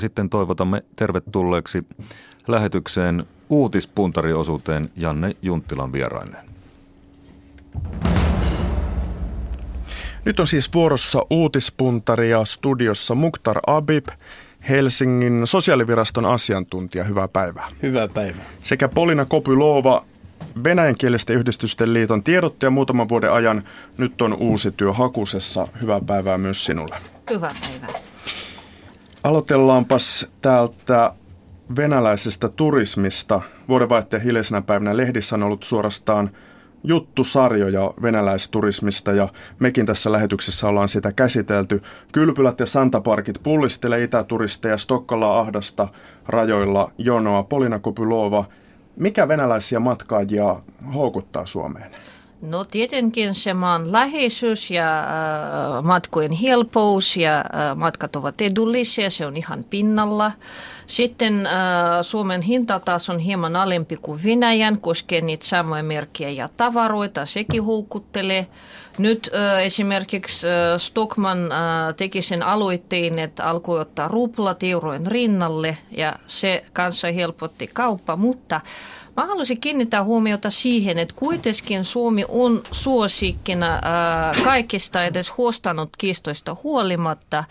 sitten toivotamme tervetulleeksi lähetykseen uutispuntariosuuteen Janne Junttilan vieraineen. Nyt on siis vuorossa uutispuntari ja studiossa Muktar Abib, Helsingin sosiaaliviraston asiantuntija. Hyvää päivää. Hyvää päivää. Sekä Polina Kopylova, Venäjänkielisten yhdistysten liiton tiedottaja muutaman vuoden ajan. Nyt on uusi työ hakusessa. Hyvää päivää myös sinulle. Hyvää päivää. Aloitellaanpas täältä venäläisestä turismista. Vuodenvaihteen hiljaisena päivänä lehdissä on ollut suorastaan juttusarjoja venäläisturismista ja mekin tässä lähetyksessä ollaan sitä käsitelty. Kylpylät ja santaparkit pullistelee itäturisteja Stokkolaa ahdasta rajoilla jonoa. Polina Kopylova, mikä venäläisiä matkaajia houkuttaa Suomeen? No tietenkin se maan läheisyys ja äh, matkojen helpous ja äh, matkat ovat edullisia, se on ihan pinnalla. Sitten äh, Suomen hinta taas on hieman alempi kuin Venäjän, koskee niitä samoja merkkejä ja tavaroita, sekin houkuttelee. Nyt äh, esimerkiksi äh, Stockman äh, teki sen aloitteen, että alkoi ottaa ruplat eurojen rinnalle ja se kanssa helpotti kauppa, mutta Mä haluaisin kiinnittää huomiota siihen, että kuitenkin Suomi on suosikkina äh, kaikista edes huostanut kiistoista huolimatta.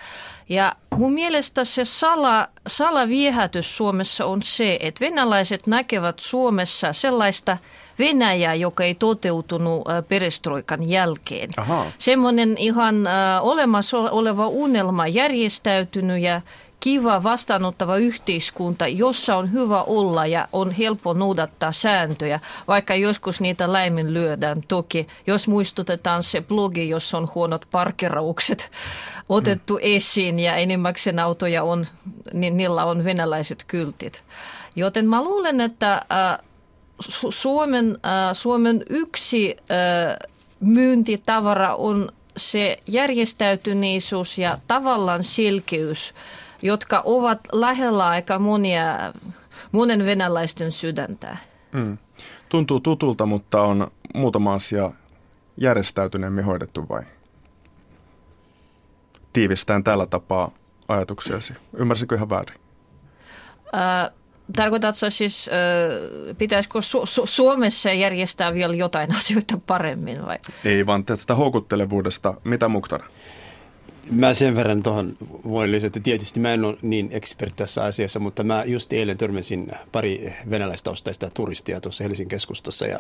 Ja mun mielestä se sala, salaviehätys Suomessa on se, että venäläiset näkevät Suomessa sellaista Venäjää, joka ei toteutunut äh, perestroikan jälkeen. Aha. Semmoinen ihan äh, olemassa oleva unelma järjestäytynyt ja kiva vastaanottava yhteiskunta, jossa on hyvä olla ja on helppo noudattaa sääntöjä, vaikka joskus niitä laiminlyödään. Toki, jos muistutetaan se blogi, jossa on huonot parkeraukset otettu mm. esiin ja enimmäkseen autoja on, niin niillä on venäläiset kyltit. Joten mä luulen, että äh, Suomen, äh, Suomen yksi äh, myyntitavara on se järjestäytyneisyys ja tavallaan selkeys – jotka ovat lähellä aika monia, monen venäläisten sydäntä. Mm. Tuntuu tutulta, mutta on muutama asia järjestäytyneemmin hoidettu vai? Tiivistään tällä tapaa ajatuksiasi. Ymmärsikö ihan väärin? Äh, Tarkoitatko siis, äh, pitäisikö Su- Su- Suomessa järjestää vielä jotain asioita paremmin vai? Ei, vaan tästä houkuttelevuudesta. Mitä Muktar? Mä sen verran tuohon voin lisätä. Tietysti mä en ole niin expert tässä asiassa, mutta mä just eilen törmäsin pari venäläistaustaista turistia tuossa Helsingin keskustassa ja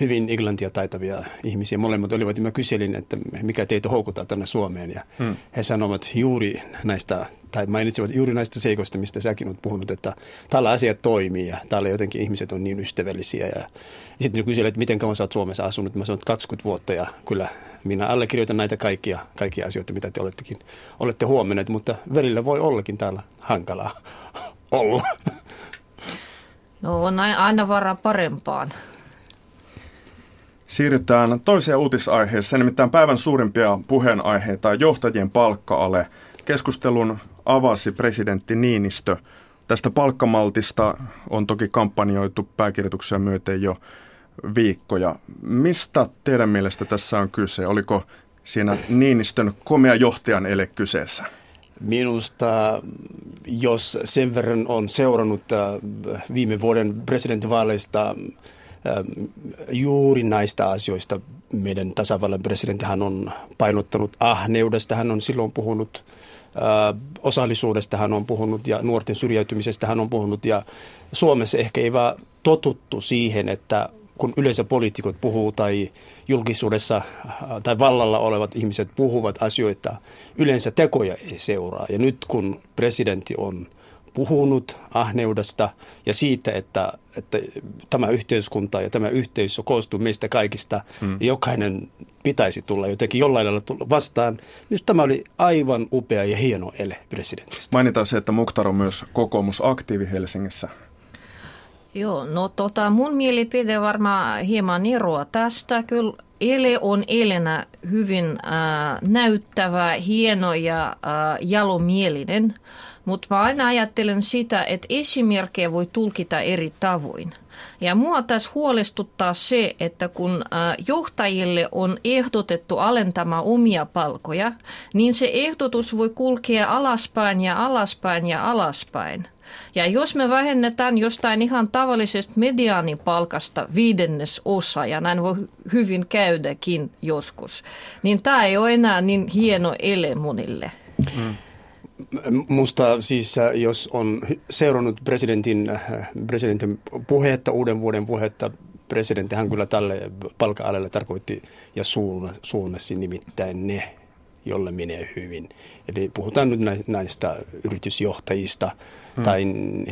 hyvin englantia taitavia ihmisiä. Molemmat olivat ja mä kyselin, että mikä teitä houkuttaa tänne Suomeen ja hmm. he sanovat juuri näistä, tai mainitsivat juuri näistä seikoista, mistä säkin olet puhunut, että täällä asiat toimii ja täällä jotenkin ihmiset on niin ystävällisiä ja, ja sitten kyselin, että miten kauan sä oot Suomessa asunut. Mä sanoin, että 20 vuotta ja kyllä minä allekirjoitan näitä kaikkia, kaikkia asioita, mitä te olettekin, olette huomanneet, mutta välillä voi ollakin täällä hankalaa olla. No on aina varaa parempaan. Siirrytään toiseen uutisaiheeseen, nimittäin päivän suurimpia puheenaiheita johtajien palkka-ale. Keskustelun avasi presidentti Niinistö. Tästä palkkamaltista on toki kampanjoitu pääkirjoituksia myöten jo viikkoja. Mistä teidän mielestä tässä on kyse? Oliko siinä Niinistön komea johtajan ele kyseessä? Minusta, jos sen verran on seurannut äh, viime vuoden presidentinvaaleista äh, juuri näistä asioista, meidän tasavallan presidenttihän on painottanut ahneudesta, hän on silloin puhunut äh, osallisuudesta hän on puhunut ja nuorten syrjäytymisestä hän on puhunut ja Suomessa ehkä ei vaan totuttu siihen, että kun yleensä poliitikot puhuu tai julkisuudessa äh, tai vallalla olevat ihmiset puhuvat asioita, yleensä tekoja ei seuraa. Ja nyt kun presidentti on puhunut ahneudesta ja siitä, että, että tämä yhteiskunta ja tämä yhteisö koostuu meistä kaikista mm. jokainen pitäisi tulla jotenkin jollain lailla tulla vastaan. Nyt tämä oli aivan upea ja hieno ele presidentistä. Mainitaan se, että Muktar on myös kokoomusaktiivi Helsingissä. Joo, no tota, mun mielipide varmaan hieman eroa tästä. Kyllä Ele on Elena hyvin äh, näyttävä, hieno ja äh, jalomielinen, mutta mä aina ajattelen sitä, että esimerkkejä voi tulkita eri tavoin. Ja mua tässä huolestuttaa se, että kun johtajille on ehdotettu alentamaan omia palkoja, niin se ehdotus voi kulkea alaspäin ja alaspäin ja alaspäin. Ja jos me vähennetään jostain ihan tavallisesta mediaanipalkasta viidennes osa, ja näin voi hyvin käydäkin joskus, niin tämä ei ole enää niin hieno ele monille. Mm. Musta siis, äh, jos on seurannut presidentin, äh, presidentin puhetta, uuden vuoden puhetta, hän kyllä tälle palka tarkoitti ja suunnasi nimittäin ne, jolle menee hyvin. Eli puhutaan nyt näistä yritysjohtajista hmm. tai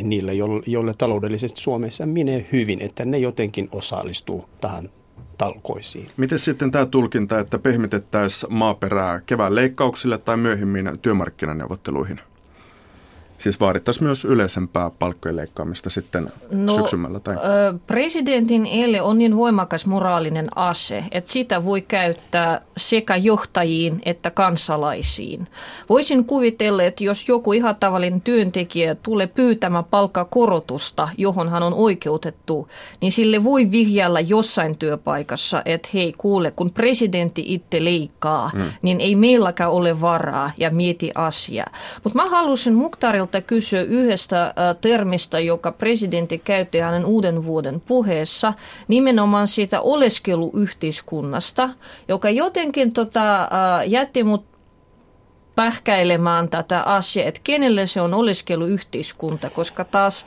niille, joille taloudellisesti Suomessa menee hyvin, että ne jotenkin osallistuu tähän talkoisiin. Miten sitten tämä tulkinta, että pehmitettäisiin maaperää kevään leikkauksille tai myöhemmin työmarkkinaneuvotteluihin? Siis vaadittaisiin myös yleisempää palkkojen leikkaamista sitten no, syksymällä? Tai? presidentin ele on niin voimakas moraalinen ase, että sitä voi käyttää sekä johtajiin että kansalaisiin. Voisin kuvitella, että jos joku ihan tavallinen työntekijä tulee pyytämään palkkakorotusta, johon hän on oikeutettu, niin sille voi vihjalla jossain työpaikassa, että hei kuule, kun presidentti itse leikkaa, hmm. niin ei meilläkään ole varaa ja mieti asiaa. Mutta mä halusin Muktarilta Karilta kysyä yhdestä termistä, joka presidentti käytti hänen uuden vuoden puheessa, nimenomaan siitä oleskeluyhteiskunnasta, joka jotenkin tota, jätti mut pähkäilemään tätä asiaa, että kenelle se on oleskeluyhteiskunta, koska taas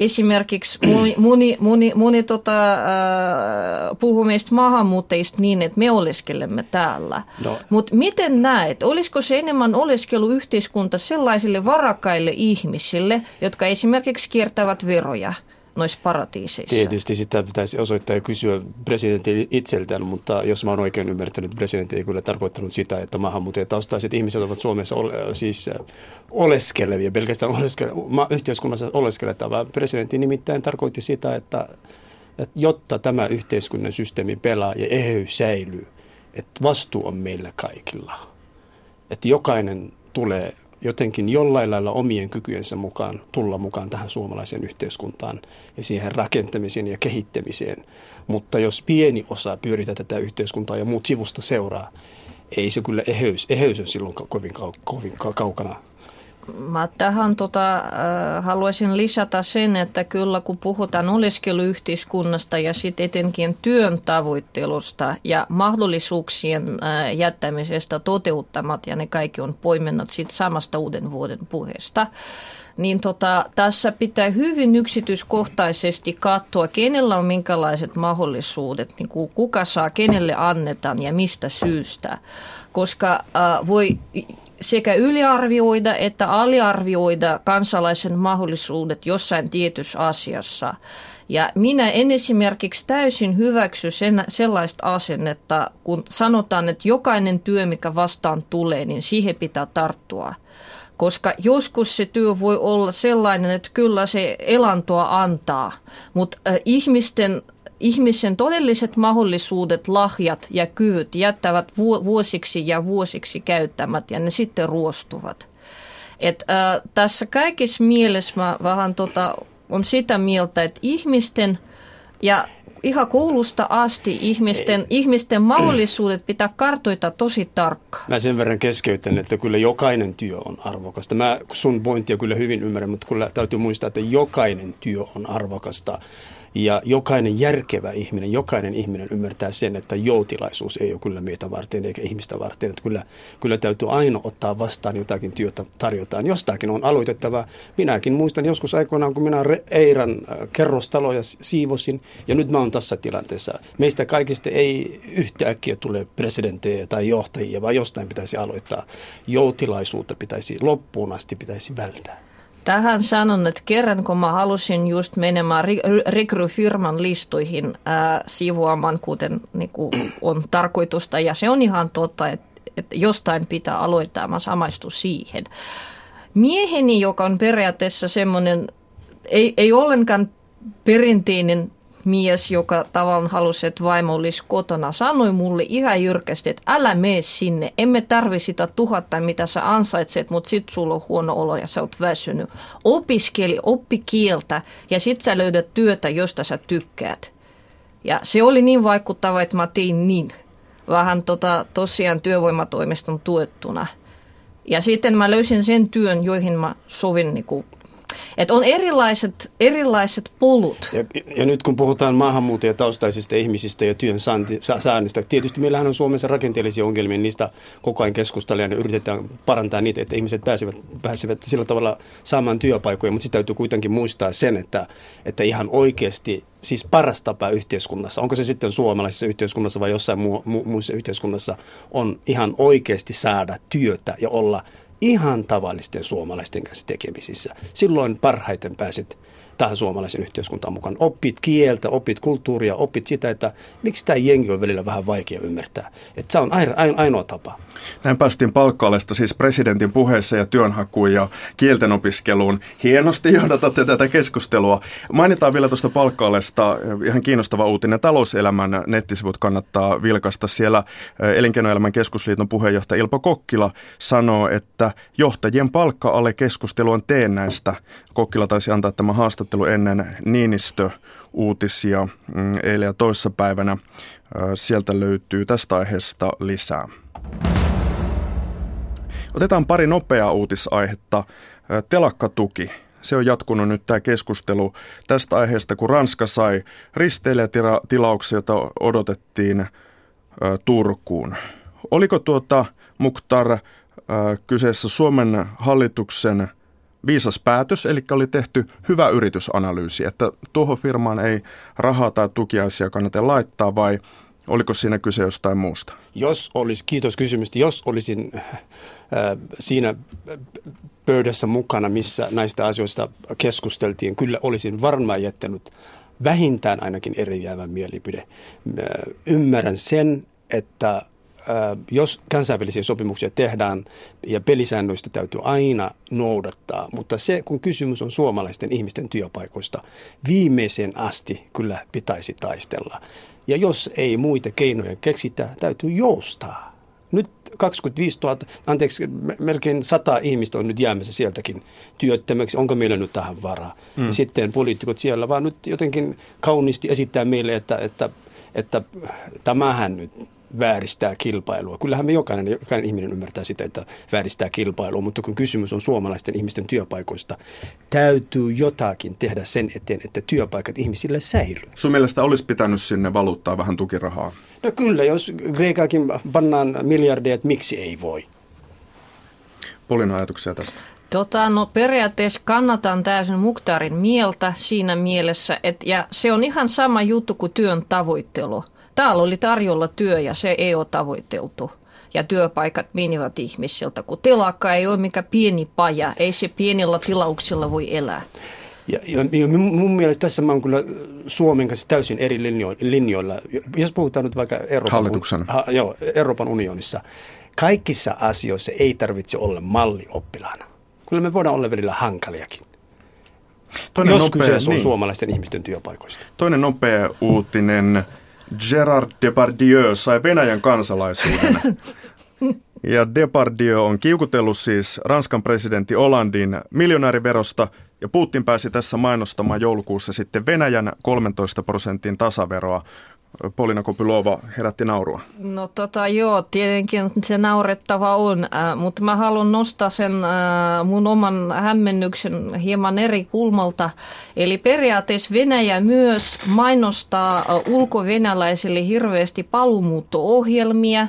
esimerkiksi moni, moni, moni, moni tota, äh, puhuu meistä maahanmuuttajista niin, että me oleskelemme täällä. No. Mutta miten näet, olisiko se enemmän oleskeluyhteiskunta sellaisille varakkaille ihmisille, jotka esimerkiksi kiertävät veroja? Noissa paratiiseissa. Tietysti sitä pitäisi osoittaa ja kysyä presidentti itseltään, mutta jos mä oon oikein ymmärtänyt, presidentti ei kyllä tarkoittanut sitä, että maahanmuuttajataustaiset ihmiset ovat Suomessa ole, siis äh, oleskelevia, pelkästään oleskelevia, yhteiskunnassa oleskelevia. Presidentti nimittäin tarkoitti sitä, että, että jotta tämä yhteiskunnan systeemi pelaa ja eheys säilyy, että vastuu on meillä kaikilla. Että jokainen tulee jotenkin jollain lailla omien kykyjensä mukaan tulla mukaan tähän suomalaiseen yhteiskuntaan ja siihen rakentamiseen ja kehittämiseen. Mutta jos pieni osa pyöritää tätä yhteiskuntaa ja muut sivusta seuraa, ei se kyllä eheys, eheys on silloin kovin, kovin kaukana Mä tähän tota, äh, haluaisin lisätä sen, että kyllä kun puhutaan oleskeluyhteiskunnasta ja sitten etenkin työn tavoittelusta ja mahdollisuuksien äh, jättämisestä toteuttamat ja ne kaikki on poimennut siitä samasta uuden vuoden puheesta, niin tota, tässä pitää hyvin yksityiskohtaisesti katsoa, kenellä on minkälaiset mahdollisuudet, niin kuka saa, kenelle annetaan ja mistä syystä. Koska äh, voi sekä yliarvioida että aliarvioida kansalaisen mahdollisuudet jossain tietyssä asiassa. Ja minä en esimerkiksi täysin hyväksy sen, sellaista asennetta, kun sanotaan, että jokainen työ, mikä vastaan tulee, niin siihen pitää tarttua. Koska joskus se työ voi olla sellainen, että kyllä se elantoa antaa, mutta ihmisten ihmisen todelliset mahdollisuudet, lahjat ja kyvyt jättävät vuosiksi ja vuosiksi käyttämät ja ne sitten ruostuvat. Et, äh, tässä kaikissa mielessä mä vähän tota, on sitä mieltä, että ihmisten ja ihan koulusta asti ihmisten, ihmisten mahdollisuudet pitää kartoita tosi tarkkaan. Mä sen verran keskeytän, että kyllä jokainen työ on arvokasta. Mä sun pointtia kyllä hyvin ymmärrän, mutta kyllä täytyy muistaa, että jokainen työ on arvokasta. Ja jokainen järkevä ihminen, jokainen ihminen ymmärtää sen, että joutilaisuus ei ole kyllä meitä varten eikä ihmistä varten. Että kyllä, kyllä täytyy aina ottaa vastaan jotakin työtä tarjotaan. Jostakin on aloitettava. Minäkin muistan joskus aikoinaan, kun minä Eiran äh, kerrostaloja siivosin ja nyt mä oon tässä tilanteessa. Meistä kaikista ei yhtäkkiä tule presidenttejä tai johtajia, vaan jostain pitäisi aloittaa. Joutilaisuutta pitäisi loppuun asti pitäisi välttää. Tähän sanon, että kerran kun mä halusin just menemään rekryfirman listoihin ää, sivuamaan, kuten niin kuin on tarkoitusta, ja se on ihan totta, että, että jostain pitää aloittaa, mä samaistun siihen. Mieheni, joka on periaatteessa semmoinen, ei, ei ollenkaan perinteinen mies, joka tavallaan halusi, että vaimo olisi kotona, sanoi mulle ihan jyrkästi, että älä mene sinne, emme tarvi sitä tuhatta, mitä sä ansaitset, mutta sit sulla on huono olo ja sä oot väsynyt. Opiskeli, oppi kieltä ja sit sä löydät työtä, josta sä tykkäät. Ja se oli niin vaikuttava, että mä tein niin. Vähän tota, tosiaan työvoimatoimiston tuettuna. Ja sitten mä löysin sen työn, joihin mä sovin niin että on erilaiset, erilaiset polut. Ja, ja nyt kun puhutaan maahanmuuttajataustaisista ihmisistä ja työn saannista, tietysti meillähän on Suomessa rakenteellisia ongelmia, niistä koko ajan keskustellaan ja yritetään parantaa niitä, että ihmiset pääsevät, pääsevät sillä tavalla saamaan työpaikkoja, mutta sitten täytyy kuitenkin muistaa sen, että, että ihan oikeasti siis paras tapa yhteiskunnassa, onko se sitten suomalaisessa yhteiskunnassa vai jossain mu- mu- muussa yhteiskunnassa, on ihan oikeasti saada työtä ja olla – ihan tavallisten suomalaisten kanssa tekemisissä. Silloin parhaiten pääset tähän suomalaisen yhteiskuntaan mukaan. Oppit kieltä, oppit kulttuuria, oppit sitä, että miksi tämä jengi on välillä vähän vaikea ymmärtää. Että se on ainoa tapa. Näin päästiin palkka siis presidentin puheessa ja työnhakuun ja kielten opiskeluun. Hienosti johdatatte tätä keskustelua. Mainitaan vielä tuosta palkka ihan kiinnostava uutinen. Talouselämän nettisivut kannattaa vilkasta. Siellä Elinkeinoelämän keskusliiton puheenjohtaja Ilpo Kokkila sanoo, että johtajien palkka-ale keskustelu on teennäistä. Kokkila taisi antaa tämä haastattelu ennen Niinistö-uutisia mm, eilen ja toissapäivänä. Sieltä löytyy tästä aiheesta lisää. Otetaan pari nopeaa uutisaihetta. Telakkatuki. Se on jatkunut nyt tämä keskustelu tästä aiheesta, kun Ranska sai risteilijätilauksia, joita odotettiin Turkuun. Oliko tuota Muktar kyseessä Suomen hallituksen viisas päätös, eli oli tehty hyvä yritysanalyysi, että tuohon firmaan ei rahaa tai tukiaisia kannata laittaa vai oliko siinä kyse jostain muusta? Jos olisi, kiitos kysymystä, jos olisin äh, siinä pöydässä mukana, missä näistä asioista keskusteltiin, kyllä olisin varmaan jättänyt vähintään ainakin eriävän mielipide. Äh, ymmärrän sen, että jos kansainvälisiä sopimuksia tehdään ja pelisäännöistä täytyy aina noudattaa, mutta se kun kysymys on suomalaisten ihmisten työpaikoista, viimeisen asti kyllä pitäisi taistella. Ja jos ei muita keinoja keksitä, täytyy joustaa. Nyt 25 000, anteeksi, melkein 100 ihmistä on nyt jäämässä sieltäkin työttömäksi. Onko meillä nyt tähän varaa? Mm. Ja sitten poliitikot siellä vaan nyt jotenkin kauniisti esittää meille, että, että, että tämähän nyt vääristää kilpailua. Kyllähän me jokainen, jokainen ihminen ymmärtää sitä, että vääristää kilpailua, mutta kun kysymys on suomalaisten ihmisten työpaikoista, täytyy jotakin tehdä sen eteen, että työpaikat ihmisille säilyy. Sun mielestä olisi pitänyt sinne valuuttaa vähän tukirahaa? No kyllä, jos Kreikaakin pannaan miljardeja, että miksi ei voi? Polin ajatuksia tästä. Tota, no periaatteessa kannatan täysin Muktarin mieltä siinä mielessä, että ja se on ihan sama juttu kuin työn tavoittelu. Täällä oli tarjolla työ ja se ei ole tavoiteltu. Ja työpaikat menivät ihmisiltä, kun telakka ei ole mikä pieni paja. Ei se pienillä tilauksilla voi elää. Ja, ja, ja mun mielestä tässä mä oon kyllä Suomen kanssa täysin eri linjoilla. Jos puhutaan nyt vaikka Euroopan, ha, joo, Euroopan unionissa, kaikissa asioissa ei tarvitse olla mallioppilaana. Kyllä me voidaan olla välillä hankaliakin. Toinen jos nopea, kyseessä on niin. suomalaisten ihmisten työpaikoista. Toinen nopea uutinen. Gerard Depardieu sai Venäjän kansalaisuuden. Ja Depardieu on kiukutellut siis Ranskan presidentti Hollandin miljonääriverosta, ja Putin pääsi tässä mainostamaan joulukuussa sitten Venäjän 13 prosentin tasaveroa. Polina Kopylova herätti naurua. No tota joo, tietenkin se naurettava on, äh, mutta mä haluan nostaa sen äh, mun oman hämmennyksen hieman eri kulmalta. Eli periaatteessa Venäjä myös mainostaa äh, ulkovenäläisille hirveästi palumuutto-ohjelmia,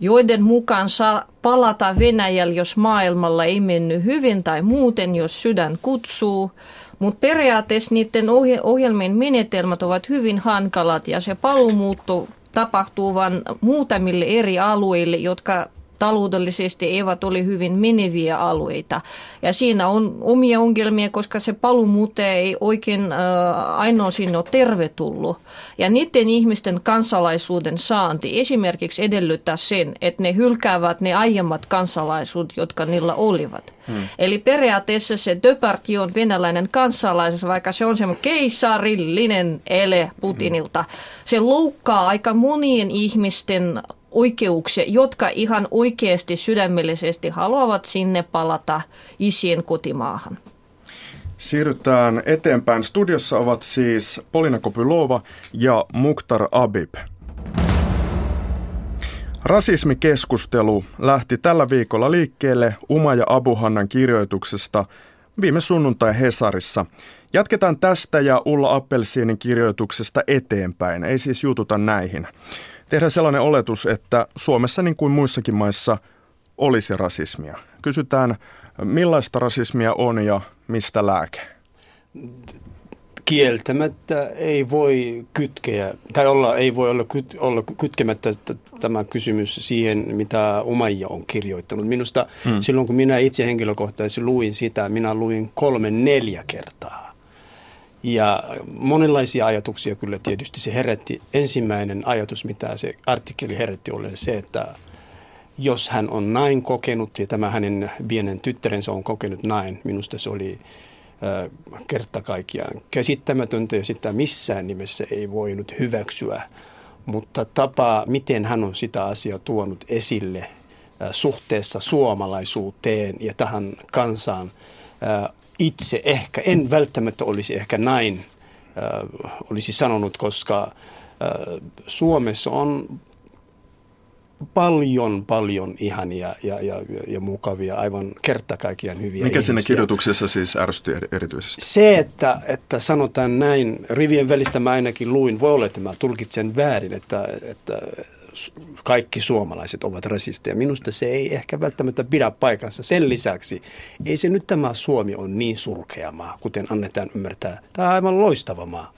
joiden mukaan saa palata Venäjällä, jos maailmalla ei mennyt hyvin tai muuten, jos sydän kutsuu – mutta periaatteessa niiden ohjelmien menetelmät ovat hyvin hankalat ja se paluumuutto tapahtuu vain muutamille eri alueille, jotka taloudellisesti eivät ole hyvin meneviä alueita. Ja siinä on omia ongelmia, koska se paluumuute ei oikein äh, ainoa sinne ole tervetullut. Ja niiden ihmisten kansalaisuuden saanti esimerkiksi edellyttää sen, että ne hylkäävät ne aiemmat kansalaisuudet, jotka niillä olivat. Hmm. Eli periaatteessa se Döparti on venäläinen kansalaisuus, vaikka se on semmoinen keisarillinen ele Putinilta. Se loukkaa aika monien ihmisten oikeuksia, jotka ihan oikeasti sydämellisesti haluavat sinne palata isien kotimaahan. Siirrytään eteenpäin. Studiossa ovat siis Polina Kopylova ja Mukhtar Abib. Rasismikeskustelu lähti tällä viikolla liikkeelle Uma ja Abuhannan kirjoituksesta viime sunnuntai Hesarissa. Jatketaan tästä ja Ulla Appelsiinin kirjoituksesta eteenpäin, ei siis jututa näihin. Tehdään sellainen oletus, että Suomessa niin kuin muissakin maissa olisi rasismia. Kysytään, millaista rasismia on ja mistä lääke? kieltämättä ei voi kytkeä, tai olla, ei voi olla, kyt, olla kytkemättä tämä kysymys siihen, mitä Umaija on kirjoittanut. Minusta hmm. silloin, kun minä itse henkilökohtaisesti luin sitä, minä luin kolme, neljä kertaa. Ja monenlaisia ajatuksia kyllä tietysti se herätti. Ensimmäinen ajatus, mitä se artikkeli herätti, oli se, että jos hän on näin kokenut ja tämä hänen pienen tyttärensä on kokenut näin, minusta se oli kerta kaikkiaan käsittämätöntä ja sitä missään nimessä ei voinut hyväksyä. Mutta tapa, miten hän on sitä asiaa tuonut esille suhteessa suomalaisuuteen ja tähän kansaan, itse ehkä, en välttämättä olisi ehkä näin olisi sanonut, koska Suomessa on paljon, paljon ihania ja, ja, ja mukavia, aivan kertakaikkiaan hyviä Mikä siinä kirjoituksessa siis ärsytti erityisesti? Se, että, että sanotaan näin, rivien välistä mä ainakin luin, voi olla, että mä tulkitsen väärin, että, että kaikki suomalaiset ovat rasisteja. Minusta se ei ehkä välttämättä pidä paikansa. Sen lisäksi ei se nyt tämä Suomi on niin surkea maa, kuten annetaan ymmärtää. Tämä on aivan loistava maa.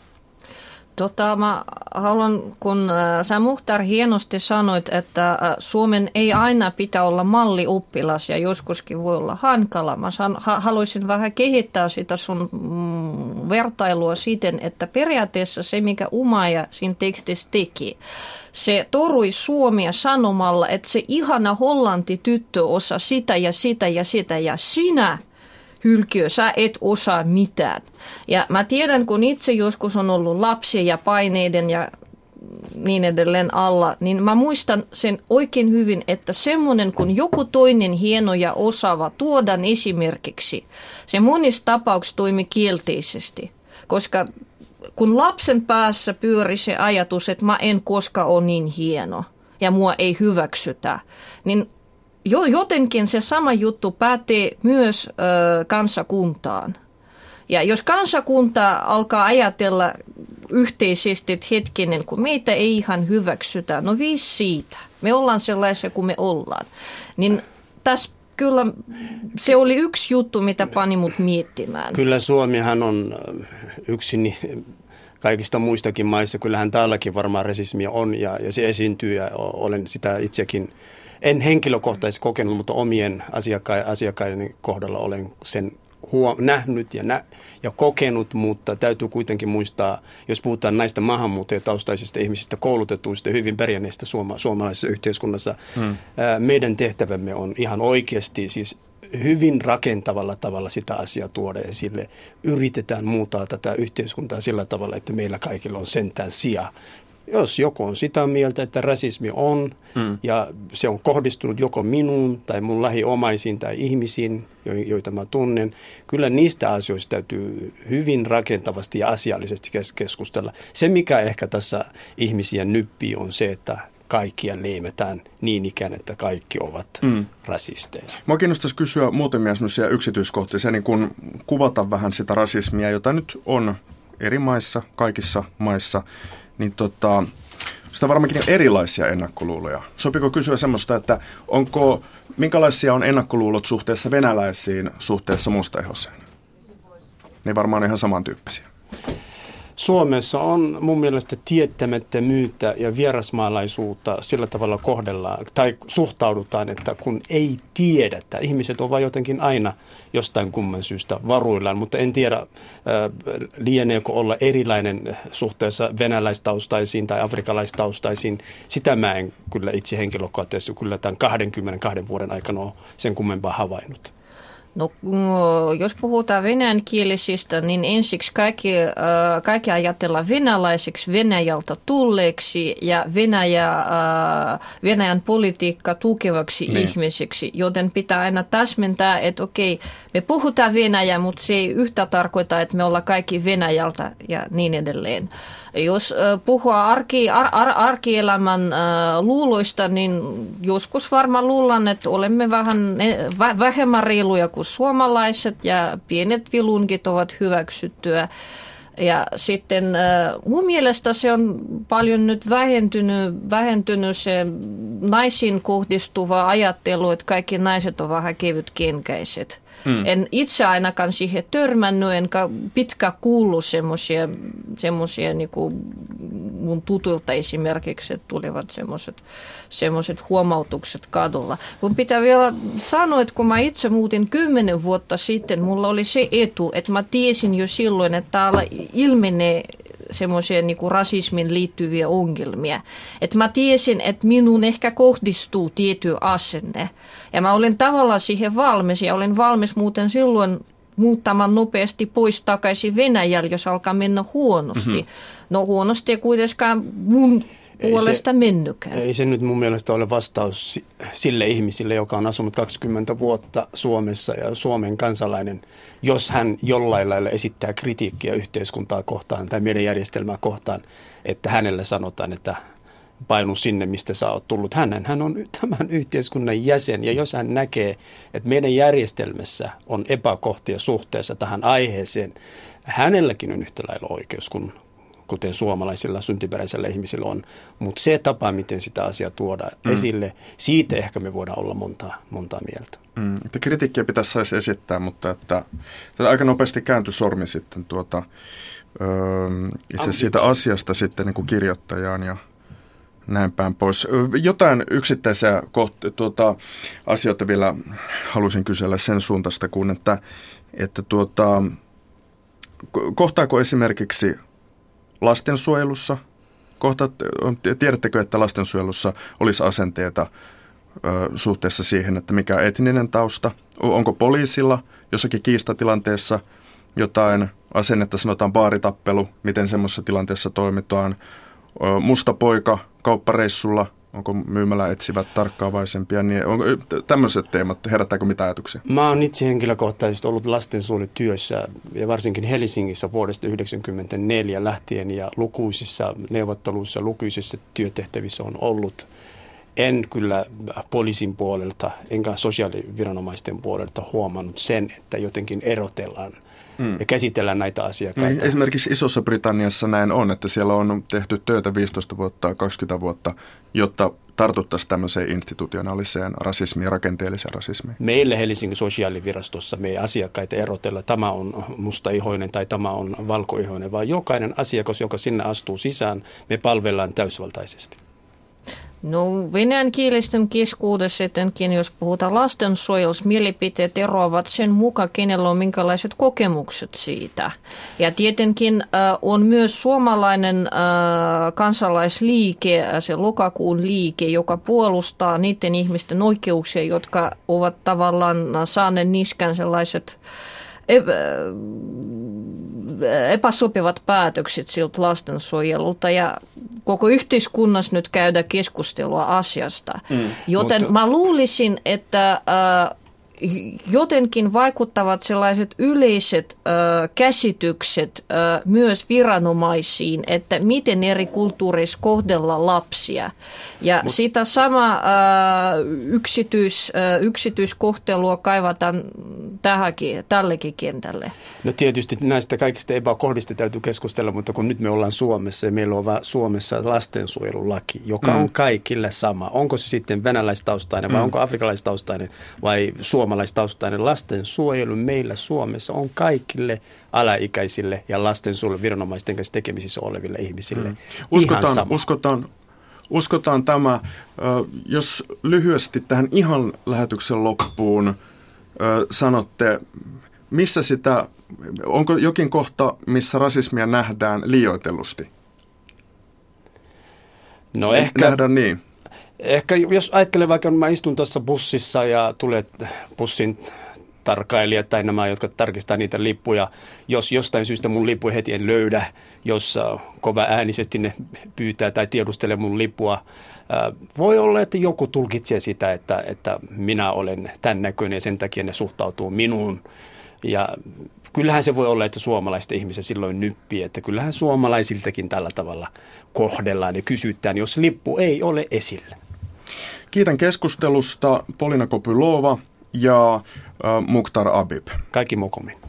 Tota, mä haluan, kun äh, sä Muhtar hienosti sanoit, että äh, Suomen ei aina pitää olla mallioppilas ja joskuskin voi olla hankala. Mä san, ha, haluaisin vähän kehittää sitä sun mm, vertailua siten, että periaatteessa se, mikä Umaja siinä tekstissä teki, se torui Suomia sanomalla, että se ihana Hollanti tyttö osaa sitä ja sitä ja sitä ja sinä hylkiö, sä et osaa mitään. Ja mä tiedän, kun itse joskus on ollut lapsia ja paineiden ja niin edelleen alla, niin mä muistan sen oikein hyvin, että semmoinen kun joku toinen hieno ja osaava tuodaan esimerkiksi, se monissa tapauksissa toimi kielteisesti, koska kun lapsen päässä pyöri se ajatus, että mä en koska ole niin hieno ja mua ei hyväksytä, niin jo, jotenkin se sama juttu pätee myös ö, kansakuntaan. Ja jos kansakunta alkaa ajatella yhteisesti, että hetkinen, kun meitä ei ihan hyväksytä, no viisi siitä. Me ollaan sellaisia kuin me ollaan. Niin tässä kyllä se oli yksi juttu, mitä pani mut miettimään. Kyllä Suomihan on yksi kaikista muistakin maissa. Kyllähän täälläkin varmaan rasismia on ja, ja se esiintyy ja olen sitä itsekin en henkilökohtaisesti kokenut, mutta omien asiakkaiden, asiakkaiden kohdalla olen sen huom- nähnyt ja, nä- ja kokenut, mutta täytyy kuitenkin muistaa, jos puhutaan näistä maahanmuuttajataustaisista ihmisistä, koulutetuista, hyvin pärjänneistä suoma- suomalaisessa yhteiskunnassa, hmm. ää, meidän tehtävämme on ihan oikeasti siis hyvin rakentavalla tavalla sitä asiaa tuoda esille. Yritetään muuttaa tätä yhteiskuntaa sillä tavalla, että meillä kaikilla on sentään sija jos joku on sitä mieltä, että rasismi on mm. ja se on kohdistunut joko minuun tai mun lähiomaisiin tai ihmisiin, joita mä tunnen, kyllä niistä asioista täytyy hyvin rakentavasti ja asiallisesti keskustella. Se, mikä ehkä tässä ihmisiä nyppii, on se, että kaikkia leimetään niin ikään, että kaikki ovat mm. rasisteja. Mua kiinnostaisi kysyä muutamia yksityiskohtia, niin kun kuvata vähän sitä rasismia, jota nyt on eri maissa, kaikissa maissa niin tota, sitä varmaankin erilaisia ennakkoluuloja. Sopiko kysyä semmoista, että onko, minkälaisia on ennakkoluulot suhteessa venäläisiin suhteessa mustaihoseen? Ne varmaan ihan samantyyppisiä. Suomessa on mun mielestä tietämättömyyttä ja vierasmaalaisuutta sillä tavalla kohdellaan tai suhtaudutaan, että kun ei tiedetä, ihmiset ovat jotenkin aina jostain kumman syystä varuillaan, mutta en tiedä lieneekö olla erilainen suhteessa venäläistaustaisiin tai afrikalaistaustaisiin. Sitä mä en kyllä itse henkilökohtaisesti kyllä tämän 22 vuoden aikana ole sen kummempaa havainnut. No, jos puhutaan venäjänkielisistä, niin ensiksi kaikki, äh, kaikki ajatellaan venäläiseksi Venäjältä tulleeksi ja Venäjä, äh, Venäjän politiikka tukevaksi niin. ihmiseksi, joten pitää aina täsmentää, että okei, me puhutaan Venäjää, mutta se ei yhtä tarkoita, että me ollaan kaikki Venäjältä ja niin edelleen. Jos puhua arki, ar, ar, arkielämän luuloista, niin joskus varmaan luullaan, että olemme vähän vähemmän reiluja kuin suomalaiset ja pienet vilunkit ovat hyväksyttyä. Ja sitten mun mielestä se on paljon nyt vähentynyt, vähentynyt se naisiin kohdistuva ajattelu, että kaikki naiset ovat vähän kevytkenkäiset. Mm. En itse ainakaan siihen törmännyt, enkä pitkä kuullut semmoisia, semmoisia niin mun tutulta esimerkiksi, että tulivat semmoiset semmoiset huomautukset kadulla. Kun pitää vielä sanoa, että kun mä itse muutin kymmenen vuotta sitten, mulla oli se etu, että mä tiesin jo silloin, että täällä ilmenee semmoisia niin rasismin liittyviä ongelmia. Että mä tiesin, että minun ehkä kohdistuu tietty asenne. Ja mä olin tavallaan siihen valmis ja olin valmis muuten silloin muuttamaan nopeasti pois takaisin Venäjälle, jos alkaa mennä huonosti. Mm-hmm. No huonosti ei kuitenkaan mun puolesta mennytkään. Ei se nyt mun mielestä ole vastaus sille ihmisille, joka on asunut 20 vuotta Suomessa ja Suomen kansalainen, jos hän jollain lailla esittää kritiikkiä yhteiskuntaa kohtaan tai meidän järjestelmää kohtaan, että hänelle sanotaan, että painu sinne, mistä sä oot tullut. Hän, hän on tämän yhteiskunnan jäsen ja jos hän näkee, että meidän järjestelmässä on epäkohtia suhteessa tähän aiheeseen, hänelläkin on yhtä lailla oikeus kuin kuten suomalaisilla syntyperäisillä ihmisillä on. Mutta se tapa, miten sitä asiaa tuodaan mm. esille, siitä ehkä me voidaan olla montaa, montaa mieltä. Mm, että kritiikkiä pitäisi saisi esittää, mutta että, että aika nopeasti kääntyi sormi sitten tuota, öö, itse siitä asiasta sitten niin kuin kirjoittajaan ja näin päin pois. Jotain yksittäisiä koht- tuota, asioita vielä halusin kysellä sen suuntaista, kun että, että tuota, kohtaako esimerkiksi lastensuojelussa? Kohta, tiedättekö, että lastensuojelussa olisi asenteita ö, suhteessa siihen, että mikä on etninen tausta? Onko poliisilla jossakin kiistatilanteessa jotain asennetta, sanotaan baaritappelu, miten semmoisessa tilanteessa toimitaan? Ö, musta poika kauppareissulla – onko myymälä etsivät tarkkaavaisempia, niin onko tämmöiset teemat, herättääkö mitä ajatuksia? Mä oon itse henkilökohtaisesti ollut lastensuojelutyössä ja varsinkin Helsingissä vuodesta 1994 lähtien ja lukuisissa neuvotteluissa, lukuisissa työtehtävissä on ollut. En kyllä poliisin puolelta enkä sosiaaliviranomaisten puolelta huomannut sen, että jotenkin erotellaan – mm. ja käsitellä näitä asiakkaita. Niin, esimerkiksi Isossa Britanniassa näin on, että siellä on tehty töitä 15 vuotta, 20 vuotta, jotta tartuttaisiin tämmöiseen institutionaaliseen rasismiin, rakenteelliseen rasismiin? Meille Helsingin sosiaalivirastossa me ei asiakkaita erotella, tämä on mustaihoinen tai tämä on valkoihoinen, vaan jokainen asiakas, joka sinne astuu sisään, me palvellaan täysvaltaisesti. No venäjänkielisten keskuudessa etenkin, jos puhutaan lastensuojelussa, mielipiteet eroavat sen mukaan, kenellä on minkälaiset kokemukset siitä. Ja tietenkin äh, on myös suomalainen äh, kansalaisliike, äh, se lokakuun liike, joka puolustaa niiden ihmisten oikeuksia, jotka ovat tavallaan saaneet niskän sellaiset epäsopivat päätökset siltä lastensuojelulta ja koko yhteiskunnassa nyt käydä keskustelua asiasta. Mm, Joten mutta... mä luulisin, että äh, jotenkin vaikuttavat sellaiset yleiset ö, käsitykset ö, myös viranomaisiin, että miten eri kulttuureissa kohdella lapsia. Ja Mut. sitä sama ö, yksityis, ö, yksityiskohtelua kaivataan tähänkin, tällekin kentälle. No tietysti näistä kaikista epäkohdista täytyy keskustella, mutta kun nyt me ollaan Suomessa ja meillä on Suomessa lastensuojelulaki, joka mm. on kaikille sama. Onko se sitten venäläistaustainen vai mm. onko afrikalaistaustainen vai suomalainen? Suomalaistaustainen lastensuojelu meillä Suomessa on kaikille alaikäisille ja lastensuojeluviranomaisten kanssa tekemisissä oleville ihmisille mm. uskotaan, ihan sama. Uskotaan, uskotaan tämä, jos lyhyesti tähän ihan lähetyksen loppuun sanotte, missä sitä, onko jokin kohta, missä rasismia nähdään liioitellusti? No ehkä, Nähdään niin. Ehkä jos ajattelee vaikka, mä istun tuossa bussissa ja tulee bussin tarkkailijat tai nämä, jotka tarkistaa niitä lippuja. Jos jostain syystä mun lippu heti en löydä, jos äh, kova äänisesti ne pyytää tai tiedustelee mun lippua, äh, voi olla, että joku tulkitsee sitä, että, että minä olen tämän näköinen ja sen takia ne suhtautuu minuun. Ja kyllähän se voi olla, että suomalaiset ihmiset silloin nyppii, että kyllähän suomalaisiltakin tällä tavalla kohdellaan ja kysytään, jos lippu ei ole esillä. Kiitän keskustelusta Polina Kopylova ja äh, Mukhtar Abib. Kaikki mokomin.